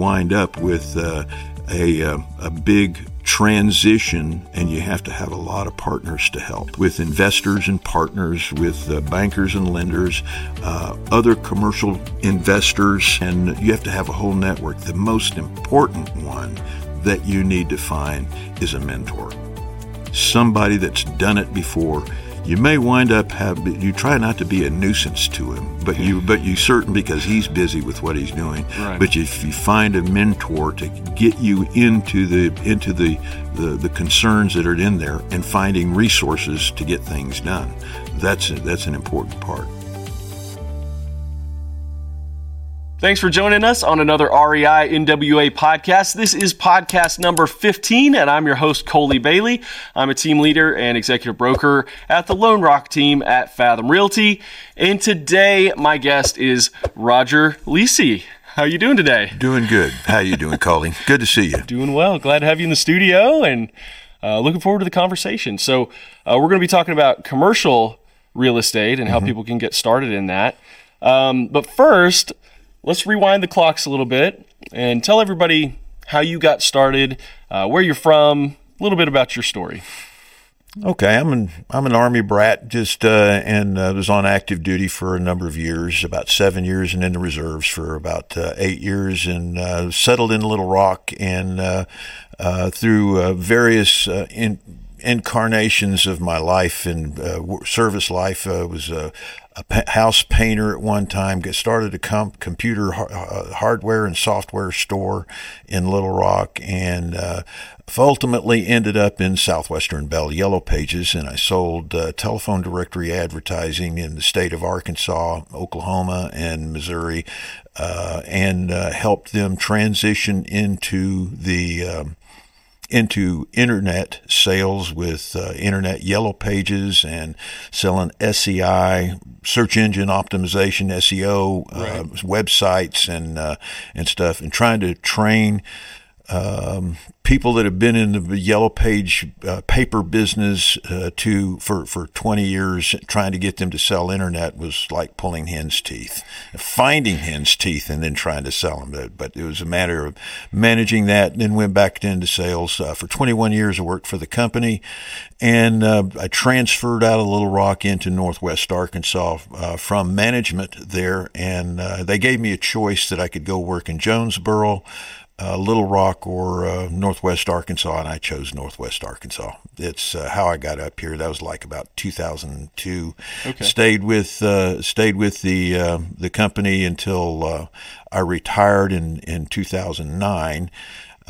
wind up with uh, a, uh, a big transition, and you have to have a lot of partners to help with investors and partners, with uh, bankers and lenders, uh, other commercial investors, and you have to have a whole network. The most important one that you need to find is a mentor. Somebody that's done it before you may wind up have you try not to be a nuisance to him, but you but you certain because he's busy with what he's doing. Right. But if you find a mentor to get you into the into the, the the concerns that are in there and finding resources to get things done, that's that's an important part. Thanks for joining us on another REI NWA podcast. This is podcast number 15, and I'm your host, Coley Bailey. I'm a team leader and executive broker at the Lone Rock team at Fathom Realty. And today, my guest is Rodger Lecy. How you doing today? Doing good. How you doing, Coley? Good to see you. Doing well. Glad to have you in the studio and uh, looking forward to the conversation. So, uh, we're going to be talking about commercial real estate and how mm-hmm. people can get started in that. Um, but first, let's rewind the clocks a little bit and tell everybody how you got started, uh, where you're from, a little bit about your story. Okay, I'm an I'm an army brat, just uh, and uh, was on active duty for a number of years, about seven years, and in the reserves for about uh, eight years, and uh, settled in Little Rock, and uh, uh, through various in, incarnations of my life and service life, I was a a house painter at one time, get started a com- computer uh, hardware and software store in Little Rock, and uh, ultimately ended up in Southwestern Bell Yellow Pages, and I sold uh, telephone directory advertising in the state of Arkansas, Oklahoma, and Missouri, uh, and uh, helped them transition into the um, into internet sales with uh, internet yellow pages and selling SEI, search engine optimization, SEO, uh, right. uh, websites and uh, and stuff, and trying to train um, people that have been in the yellow page uh, paper business uh, to for, for 20 years trying to get them to sell internet was like pulling hen's teeth finding hen's teeth and then trying to sell them but, it was a matter of managing that and then went back into sales uh, for 21 years i worked for the company. And uh, i transferred out of little rock into northwest arkansas uh, from management there. And uh, they gave me a choice that i could go work in jonesboro uh, Little Rock or uh, Northwest Arkansas, and I chose Northwest Arkansas. It's uh, how I got up here. That was like about 2002. Okay. Stayed with uh, stayed with the uh, the company until uh, I retired in in 2009.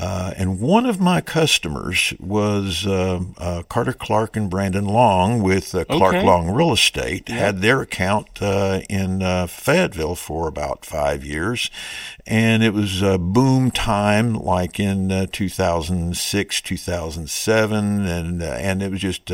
Uh, and one of my customers was uh, uh, Carter Clark and Brandon Long with uh, Clark okay. Long Real Estate. Had their account uh, in uh, Fayetteville for about five years, and it was a boom time, like in 2006, 2007, and and it was just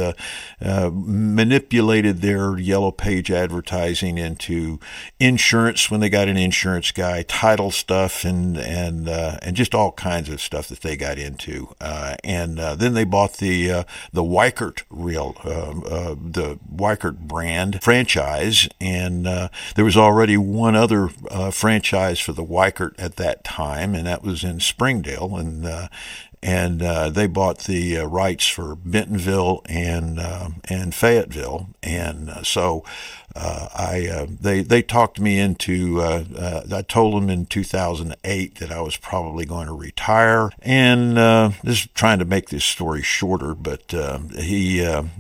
manipulated their yellow page advertising into insurance when they got an insurance guy, title stuff, and and and just all kinds of stuff stuff that they got into, uh, and uh, then they bought the uh, the Weichert real um, uh, the Weichert brand franchise, and uh, there was already one other uh, franchise for the Weichert at that time, and that was in Springdale, and and uh, they bought the uh, rights for Bentonville and uh, and Fayetteville, and so uh, I uh, they they talked me into. Uh, uh I told them in 2008 that I was probably going to retire, and uh, this is trying to make this story shorter. But uh, he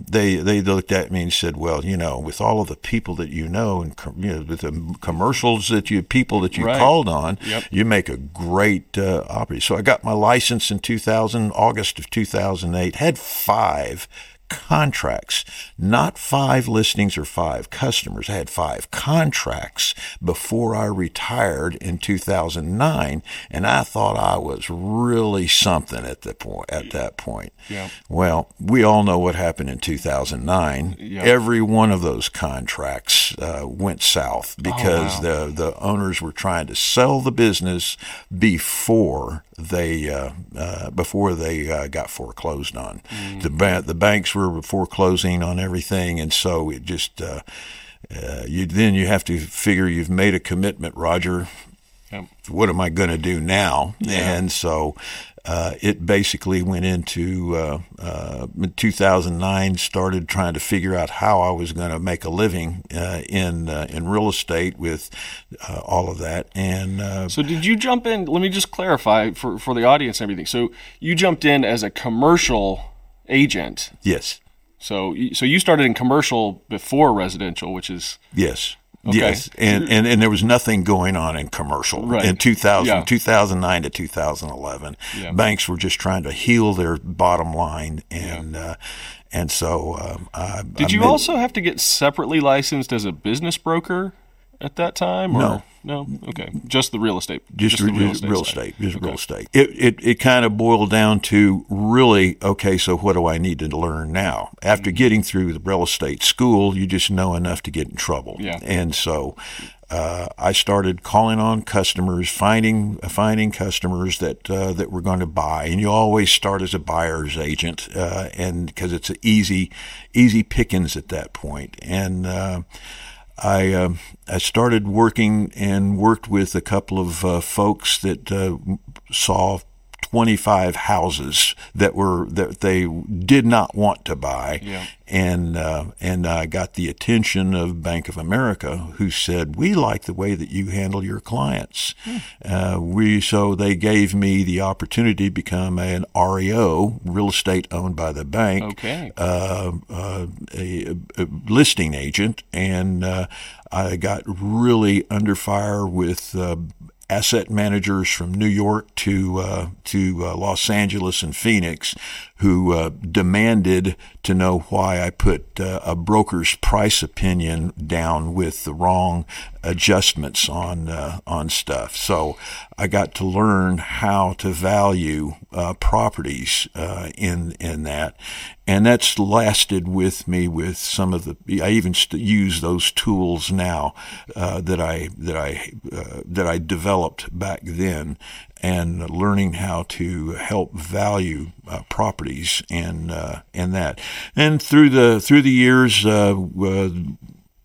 they they looked at me and said, "Well, you know, with all of the people that you know and you know, with the commercials that you people that you right. called on, yep. you make a great operator." So I got my license in 2000, August of 2008. Had five contracts, not five listings or five customers. I had five contracts before I retired in 2009, and I thought I was really something at the point at that point. Yeah. Well, we all know what happened in 2009. Yeah. Every one of those contracts uh, went south because oh, wow. the the owners were trying to sell the business before they uh, uh, before they uh, got foreclosed on. Mm. The ba- the banks were closing on everything, and so it just uh, uh, you then you have to figure you've made a commitment, Rodger. Yep. what am I going to do now? And so uh, it basically went into uh, uh, 2009. Started trying to figure out how I was going to make a living uh, in uh, in real estate with uh, all of that. And uh, So did you jump in? Let me just clarify for, for the audience and everything. So you jumped in as a commercial agent. yes, So so you started in commercial before residential, which is yes. Yes, and, and and there was nothing going on in commercial Right. in 2000, Yeah. 2009 to 2011. Yeah. Banks were just trying to heal their bottom line, and uh, and so um, I, Did I you made- also have to get separately licensed as a business broker at that time? Or? No. No. Okay. Just the real estate. just, the re- real, side. estate, just Okay. real estate. It, it it kind of boiled down to really okay. So what do I need to learn now? After Mm-hmm. getting through the real estate school, you just know enough to get in trouble. Yeah. and so. Uh, I started calling on customers, finding finding customers that uh, that were going to buy, and you always start as a buyer's agent, uh, and because it's an easy easy pickings at that point, and uh, I um I started working and worked with a couple of uh, folks that uh, saw 25 houses that were that they did not want to buy Yeah. and uh, and I got the attention of Bank of America who said we like the way that you handle your clients uh, we so they gave me the opportunity to become an REO real estate owned by the bank Okay. uh, uh, a, a listing agent, and uh, I got really under fire with uh, asset managers from New York to uh, to uh, Los Angeles and Phoenix, who uh, demanded to know why I put uh, a broker's price opinion down with the wrong adjustments on uh, on stuff. So I got to learn how to value uh, properties uh, in in that, and that's lasted with me with some of the. I even st- use those tools now uh, that I that I uh, that I developed back then, and learning how to help value uh, properties and uh, and that, and through the through the years.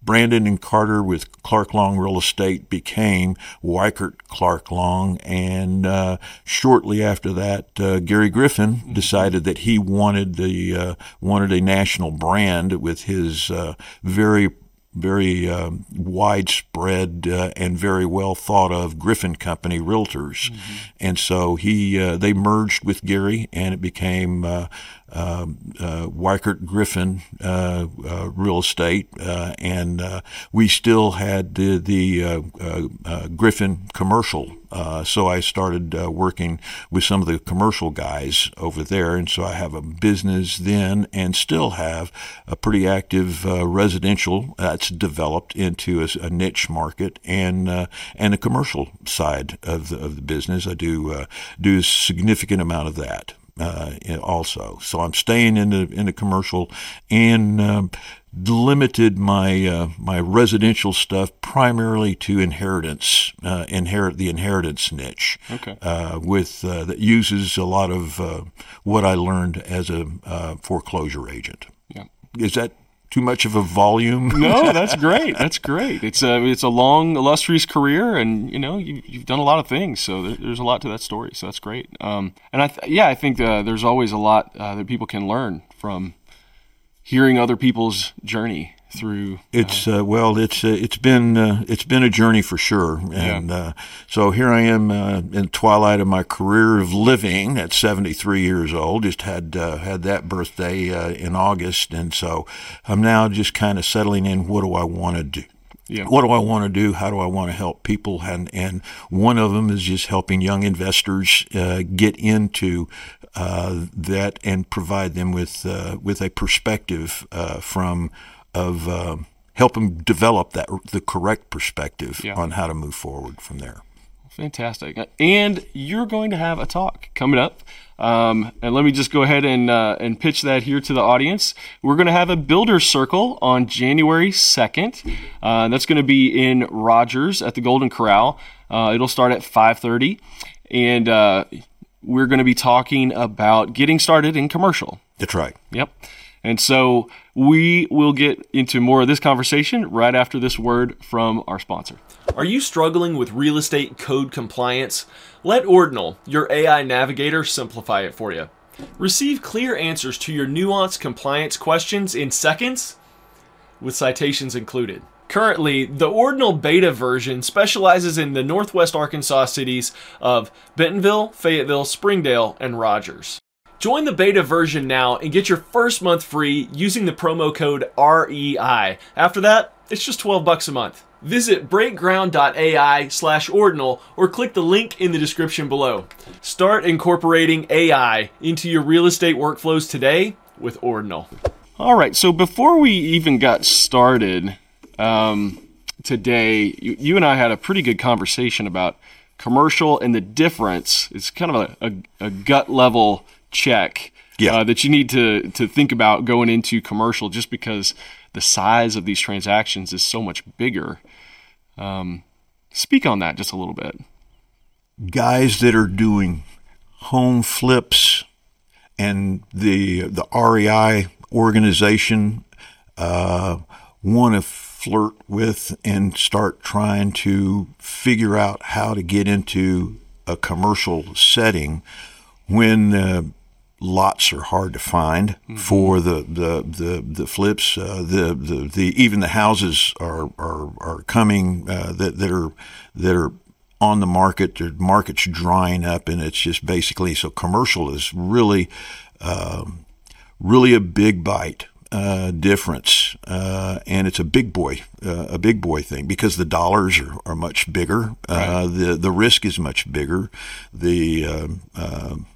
Brandon and Carter with Clark Long Real Estate became Weichert Clark Long, and uh, shortly after that, uh, Gary Griffin decided that he wanted the uh, wanted a national brand with his uh, very very um, widespread uh, and very well thought of Griffin Company Realtors, and so he uh, they merged with Gary, and it became uh, uh, uh, Weichert Griffin uh, uh, Real Estate, uh, and uh, we still had the the uh, uh, uh, Griffin commercial. Uh, so I started uh, working with some of the commercial guys over there, and so I have a business then, and still have a pretty active uh, residential that's developed into a, a niche market, and uh, and a commercial side of the, of the business. I do uh, do a significant amount of that uh, also. So I'm staying in the in the commercial and um, limited my uh, my residential stuff primarily to inheritance, uh, inherit the inheritance niche. Okay. Uh, with uh, that uses a lot of uh, what I learned as a uh, foreclosure agent. Yeah. Is that too much of a volume? No, that's great. That's great. It's a it's a long, illustrious career, and you know you, you've done a lot of things. So there, there's a lot to that story. So that's great. Um, and I th- yeah, I think uh, there's always a lot uh, that people can learn from hearing other people's journey through. It's uh, well, it's uh, it's been uh, it's been a journey for sure, and uh, so here I am uh, in the twilight of my career of living at 73 years old. Just had uh, had that birthday uh, in August, and so I'm now just kind of settling in. What do I want to do? Yeah. What do I want to do? How do I want to help people? And and one of them is just helping young investors uh, get into uh, that and provide them with uh, with a perspective uh, from of uh, help them develop that the correct perspective Yeah. on how to move forward from there. Fantastic. And you're going to have a talk coming up. Um, and let me just go ahead and, uh, and pitch that here to the audience. We're going to have a builder circle on January 2nd. Uh, that's going to be in Rogers at the Golden Corral. Uh, it'll start at 5:30, and uh, we're going to be talking about getting started in commercial. That's right. Yep. And so we will get into more of this conversation right after this word from our sponsor. Are you struggling with real estate code compliance? Let Ordinal, your AI navigator, simplify it for you. Receive clear answers to your nuanced compliance questions in seconds with citations included. Currently, the Ordinal beta version specializes in the northwest Arkansas cities of Bentonville, Fayetteville, Springdale, and Rogers. Join the beta version now and get your first month free using the promo code REI. After that, it's just 12 bucks a month. Visit breakground.ai slash ordinal or click the link in the description below. Start incorporating AI into your real estate workflows today with Ordinal. All right, so before we even got started um, today, you, you, and I had a pretty good conversation about commercial and the difference. It's kind of a, a, a gut level check yeah. uh, that you need to, to think about going into commercial just because the size of these transactions is so much bigger. Um, speak on that just a little bit. Guys that are doing home flips and the the REI organization uh, want to flirt with and start trying to figure out how to get into a commercial setting when uh, lots are hard to find mm-hmm. for the the the, the flips. Uh, the, the the even the houses are are are coming uh, that that are that are on the market. The market's drying up, and it's just basically so commercial is really um, really a big bite. Uh, difference, uh, and it's a big boy, uh, a big boy thing because the dollars are, are much bigger. Uh, right. the the risk is much bigger. The um, um,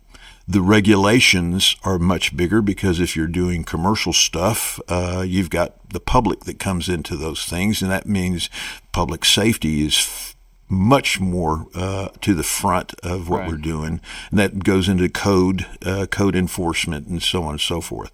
the regulations are much bigger because if you're doing commercial stuff, uh, you've got the public that comes into those things, and that means public safety is much more uh, to the front of what right. we're doing. And that goes into code, uh, code enforcement, and so on and so forth.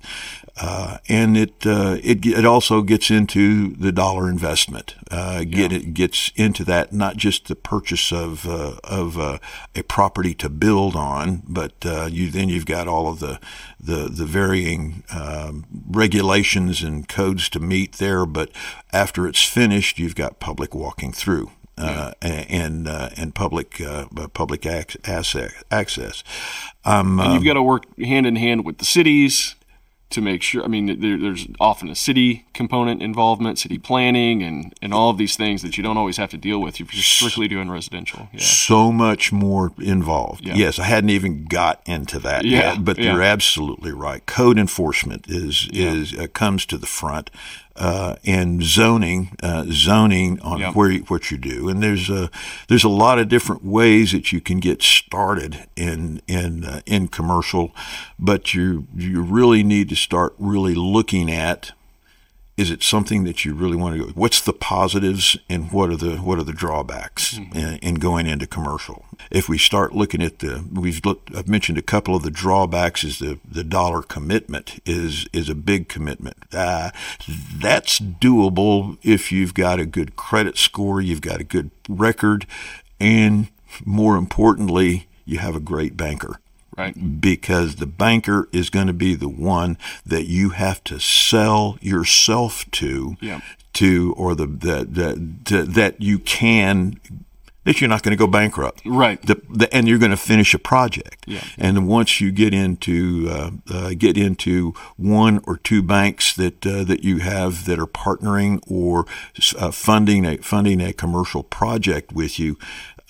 Uh, and it uh, it it also gets into the dollar investment. Uh, get yeah. it gets into that not just the purchase of uh, of uh, a property to build on, but uh, you then you've got all of the the the varying um, regulations and codes to meet there. But after it's finished, you've got public walking through. Uh, and uh, and public uh, public ac- access. Um, and you've got to work hand in hand with the cities, to make sure. I mean, there, there's often a city component involvement, city planning, and and all of these things that you don't always have to deal with if you're strictly doing residential. Yeah. So much more involved. Yeah. Yes, I hadn't even got into that yeah. yet, but you're absolutely right. Code enforcement is is uh, comes to the front uh, and zoning, uh, zoning on yep. where you, what you do. And there's a there's a lot of different ways that you can get started in in uh, in commercial, but you you really need to start really looking at is it something that you really want to go? What's the positives and what are the what are the drawbacks mm-hmm. in, in, going into commercial? If we start looking at the, we've looked, I've mentioned a couple of the drawbacks. Is the the dollar commitment is is a big commitment. Uh, that's doable if you've got a good credit score, you've got a good record, and more importantly, you have a great banker. Right. Because the banker is going to be the one that you have to sell yourself to, yeah. to or the that that that you can that you're not going to go bankrupt, right? The, the, and you're going to finish a project. Yeah. And once you get into uh, uh, get into one or two banks that uh, that you have that are partnering or uh, funding a funding a commercial project with you,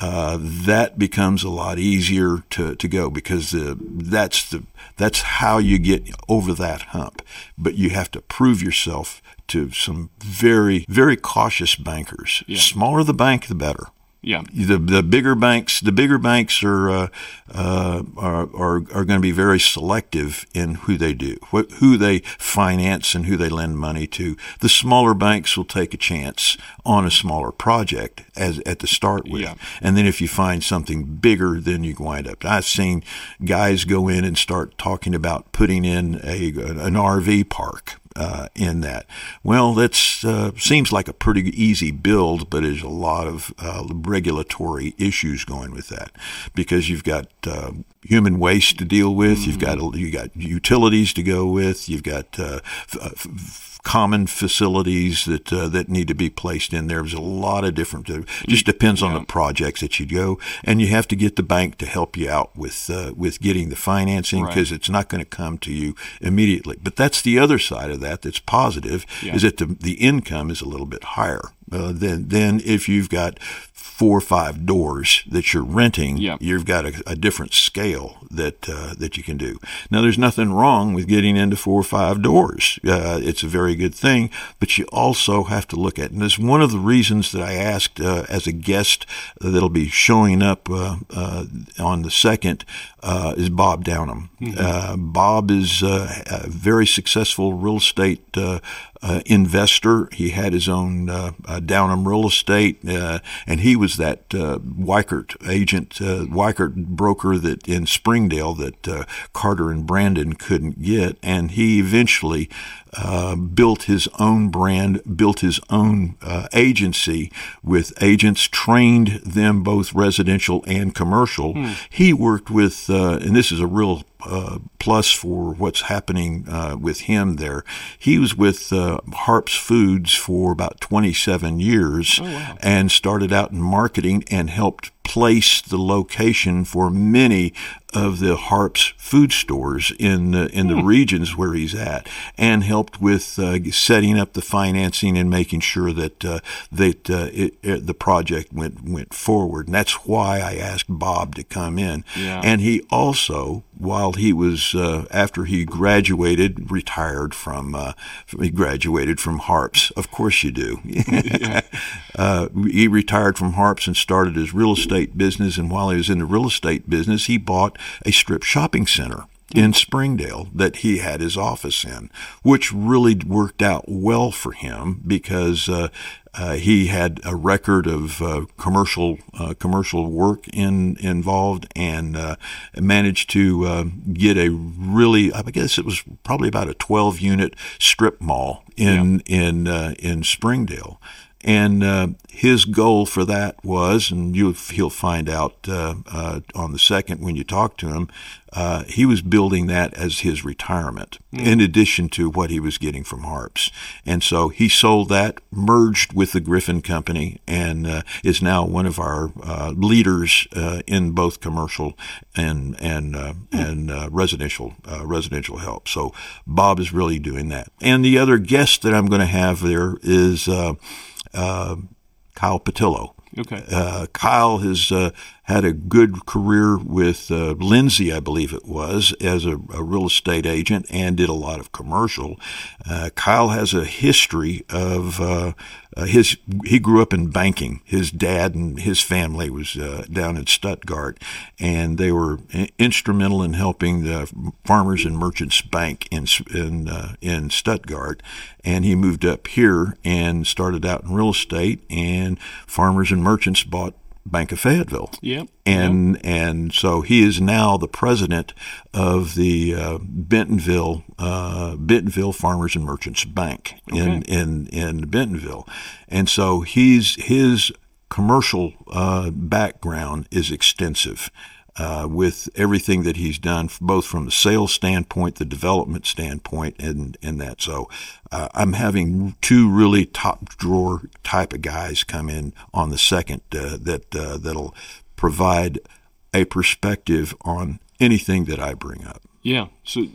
uh, that becomes a lot easier to, to go because the, that's the that's how you get over that hump. But you have to prove yourself to some very very cautious bankers. Yeah. Smaller the bank, the better. Yeah. The the bigger banks the bigger banks are uh, uh, are are, are going to be very selective in who they do, what, who they finance, and who they lend money to. The smaller banks will take a chance on a smaller project as at the start with, yeah. and then if you find something bigger, then you wind up. I've seen guys go in and start talking about putting in a an RV park uh, in that. Well, that uh, seems like a pretty easy build, but there's a lot of uh, regulatory issues going with that because you've got uh, human waste to deal with. You've got you got utilities to go with. You've got uh, f- f- common facilities that uh, that need to be placed in there. There's a lot of different. It just depends on the projects that you go, and you have to get the bank to help you out with uh, with getting the financing because Right. it's not going to come to you immediately. But that's the other side of that. That's positive Yeah. is that the the income is a little bit higher uh, than than if you've got four or five doors that you're renting. Yeah. You've got a, a different scale that uh, that you can do. Now, there's nothing wrong with getting into four or five doors. Uh, it's a very good thing, but you also have to look at, and it's one of the reasons that I asked uh, as a guest that'll be showing up uh, uh, on the second uh, is Bob Downham. Uh, Bob is uh, a very successful real estate. Uh, uh, investor. He had his own uh, uh, Downham Real Estate, uh, and he was that uh, Weichert agent, uh, Weichert broker that in Springdale that uh, Carter and Brandon couldn't get, and he eventually uh, built his own brand, built his own uh, agency with agents, trained them both residential and commercial. He worked with, uh, and this is a real uh, plus for what's happening uh, with him there. He was with uh, Harps Foods for about 27 years and started out in marketing and helped place the location for many of the Harps food stores in the, in the regions where he's at, and helped with uh, setting up the financing and making sure that uh, that uh, it, it, the project went went forward. And that's why I asked Bob to come in. Yeah. And he also, while he was uh, after he graduated, retired from uh, he graduated from Harps. Of course, you do. uh, he retired from Harps and started his real estate business. And while he was in the real estate business, he bought a strip shopping center in Springdale that he had his office in, which really worked out well for him because uh, uh, he had a record of uh, commercial uh, commercial work in involved and uh, managed to uh, get a really I guess it was probably about a 12 unit strip mall in in uh, in Springdale. And uh, his goal for that was, and you, he'll find out uh, uh, on the second when you talk to him, uh, he was building that as his retirement, in addition to what he was getting from Harps. And so he sold that, merged with the Griffin Company, and uh, is now one of our uh, leaders uh, in both commercial and and uh, and uh, residential uh, residential help. So Bob is really doing that. And the other guest that I'm going to have there is Kyle Patillo. Okay. Uh, Kyle has uh, had a good career with uh, Lindsey, I believe it was, as a, a real estate agent and did a lot of commercial. Uh, Kyle has a history of uh, uh, his. He grew up in banking. His dad and his family was uh, down in Stuttgart, and they were instrumental in helping the Farmers and Merchants Bank in in uh, in Stuttgart. And he moved up here and started out in real estate. And Farmers and Merchants bought Bank of Fayetteville. Yep. And and so he is now the president of the uh, Bentonville uh, Bentonville Farmers and Merchants Bank in, Okay. in in Bentonville, and so he's his commercial uh, background is extensive. Uh, with everything that he's done, both from the sales standpoint, the development standpoint, and and that. So, uh, I'm having two really top drawer type of guys come in on the second uh, that uh, that'll provide a perspective on anything that I bring up. Yeah. So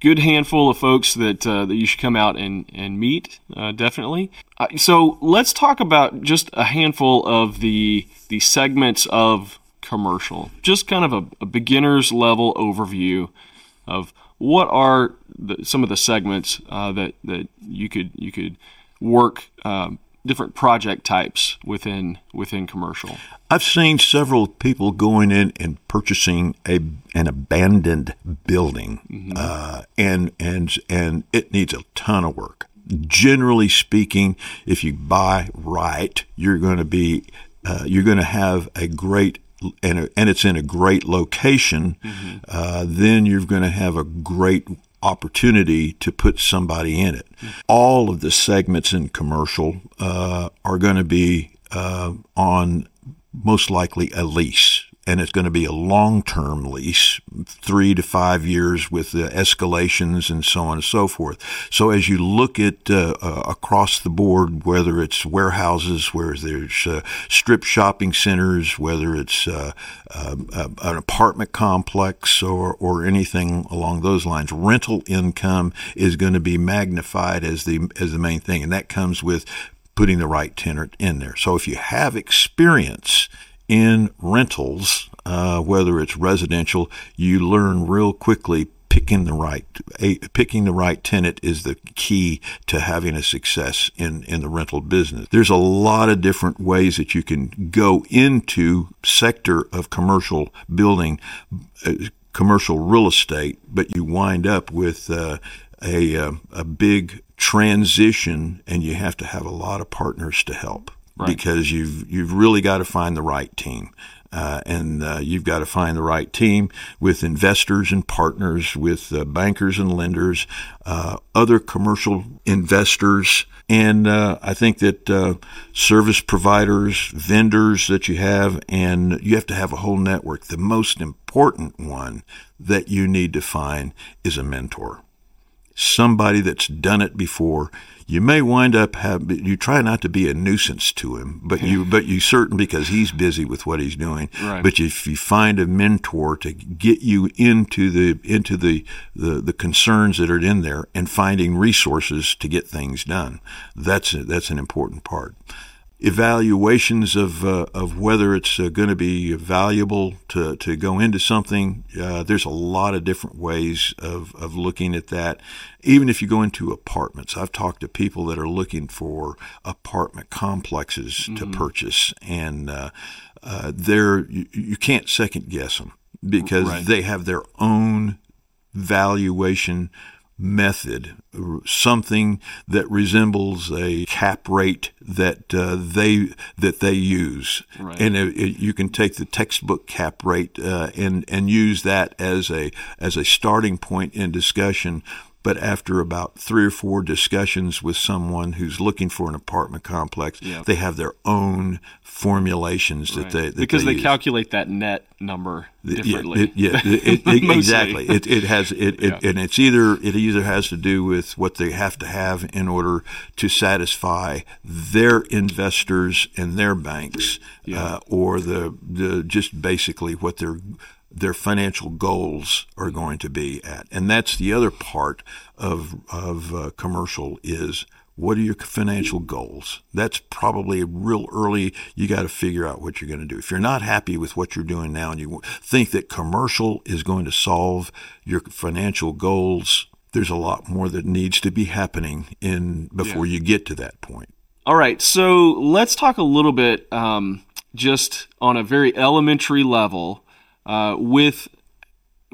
good handful of folks that uh, that you should come out and and meet. Uh, definitely. Uh, so let's talk about just a handful of the the segments of commercial. Just kind of a, a beginner's level overview of what are the, some of the segments uh, that that you could you could work um, different project types within within commercial. I've seen several people going in and purchasing a an abandoned building, uh, and and and it needs a ton of work. Generally speaking, if you buy right, you're going to be uh, you're going to have a great and and it's in a great location. Uh, then you're going to have a great opportunity to put somebody in it. All of the segments in commercial uh, are going to be uh, on most likely a lease. And it's going to be a long term lease, three to five years with the escalations and so on and so forth. So as you look at uh, uh, across the board, whether it's warehouses, where there's uh, strip shopping centers, whether it's uh, um, uh, an apartment complex or, or anything along those lines, rental income is going to be magnified as the as the main thing, and that comes with putting the right tenant in there. So if you have experience in rentals, uh, whether it's residential, you learn real quickly picking the right picking the right tenant is the key to having a success in in the rental business. There's a lot of different ways that you can go into sector of commercial building, uh, commercial real estate, but you wind up with uh, a uh, a big transition, and you have to have a lot of partners to help. Right. Because you've you've really got to find the right team. Uh, and uh, you've got to find the right team with investors and partners, with uh, bankers and lenders, uh, other commercial investors, and uh, I think that uh, service providers, vendors that you have, and you have to have a whole network. The most important one that you need to find is a mentor, somebody that's done it before you may wind up have you try not to be a nuisance to him, but you but you certain because he's busy with what he's doing. Right. But if you find a mentor to get you into the into the, the the concerns that are in there and finding resources to get things done, that's a, that's an important part evaluations of uh, of whether it's uh, going to be valuable to, to go into something. Uh, there's a lot of different ways of, of looking at that. Even if you go into apartments, I've talked to people that are looking for apartment complexes mm-hmm. to purchase, and uh, uh, they're you, you, can't second guess them because right. they have their own valuation method, something that resembles a cap rate that uh, they that they use, right. and it, it, you can take the textbook cap rate uh, and and use that as a as a starting point in discussion but after about three or four discussions with someone who's looking for an apartment complex, they have their own formulations right. that they that because they, they calculate that net number differently. Yeah, it, it, exactly. It, it has it, yeah. and it's either it either has to do with what they have to have in order to satisfy their investors and their banks, yeah. uh, or the the just basically what they're their financial goals are going to be at. And that's the other part of, of uh, commercial is what are your financial goals? That's probably real early. You got to figure out what you're going to do. If you're not happy with what you're doing now and you think that commercial is going to solve your financial goals, there's a lot more that needs to be happening in before yeah. you get to that point. All right. So let's talk a little bit um, just on a very elementary level uh, with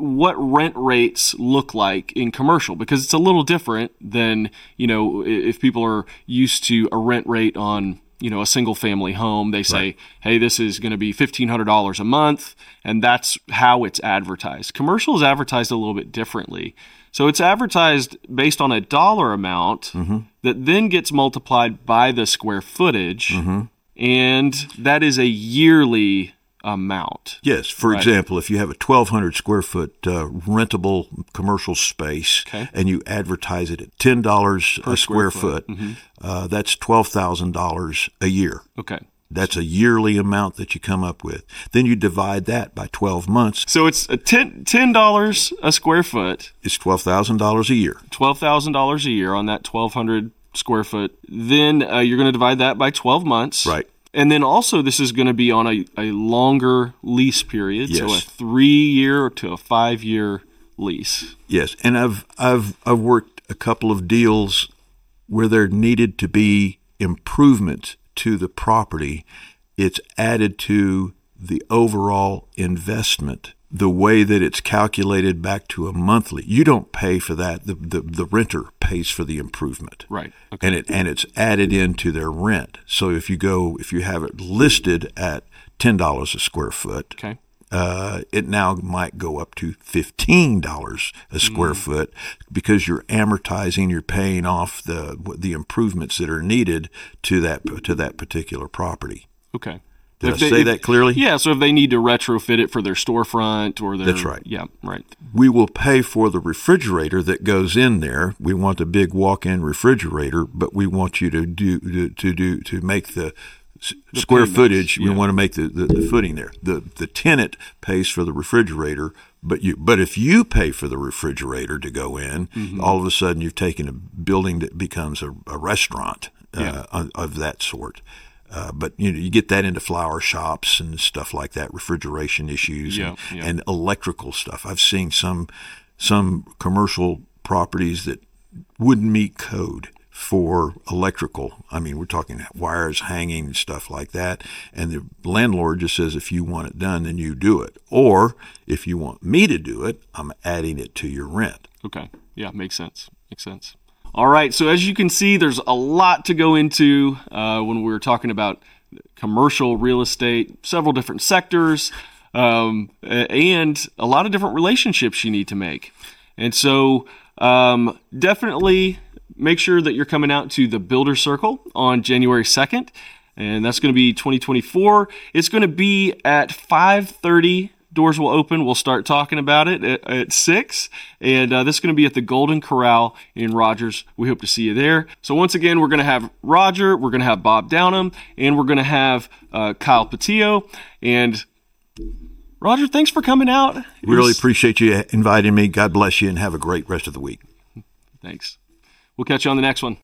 what rent rates look like in commercial because it's a little different than you know if people are used to a rent rate on you know a single family home they say right. hey this is going to be $1500 a month and that's how it's advertised commercial is advertised a little bit differently so it's advertised based on a dollar amount mm-hmm. that then gets multiplied by the square footage mm-hmm. and that is a yearly amount. Yes. For right. example, if you have a 1,200 square foot uh, rentable commercial space okay. and you advertise it at $10 per a square, foot, foot mm-hmm. uh, that's $12,000 a year. Okay. That's a yearly amount that you come up with. Then you divide that by 12 months. So it's a $10, $10 a square foot. It's $12,000 a year. $12,000 a year on that 1,200 square foot. Then uh, you're going to divide that by 12 months. Right. And then also, this is going to be on a, a longer lease period, yes. so a three year to a five year lease. Yes, and I've I've I've worked a couple of deals where there needed to be improvement to the property. It's added to the overall investment the way that it's calculated back to a monthly. You don't pay for that. The, the, the renter pays for the improvement. Right. Okay. And it and it's added into their rent. So if you go if you have it listed at ten dollars a square foot, okay. Uh, it now might go up to fifteen dollars a square mm. foot because you're amortizing, you're paying off the the improvements that are needed to that to that particular property. Okay. Did If I they- say if- that clearly? Yeah, so if they need to retrofit it for their storefront or their That's right. Yeah, right. we will pay for the refrigerator that goes in there. We want a big walk-in refrigerator, but we want you to do to, to do to make the, s square payments, footage. We want to make the, the, the footing there. The the tenant pays for the refrigerator, but you but if you pay for the refrigerator to go in, Mm-hmm. all of a sudden you've taken a building that becomes a, a restaurant uh, of, of that sort. Uh, but you know, you get that into flower shops and stuff like that, refrigeration issues and, Yeah, yeah. and electrical stuff. I've seen some some commercial properties that wouldn't meet code for electrical. I mean, we're talking wires hanging and stuff like that. And the landlord just says, if you want it done, then you do it. Or if you want me to do it, I'm adding it to your rent. Okay. Yeah, makes sense. Makes sense. All right. So as you can see, there's a lot to go into uh, when we're talking about commercial real estate, several different sectors, um, and a lot of different relationships you need to make. And so um, definitely make sure that you're coming out to the Builder Circle on January 2nd. And that's going to be 2024. It's going to be at 5:30 doors will open. We'll start talking about it at, at 6. And uh, this is going to be at the Golden Corral in Rogers. We hope to see you there. So, once again, we're going to have Rodger, we're going to have Bob Downham, and we're going to have uh, Kyle Patillo. And Rodger, thanks for coming out. It Really was- appreciate you inviting me. God bless you and have a great rest of the week. Thanks. We'll catch you on the next one.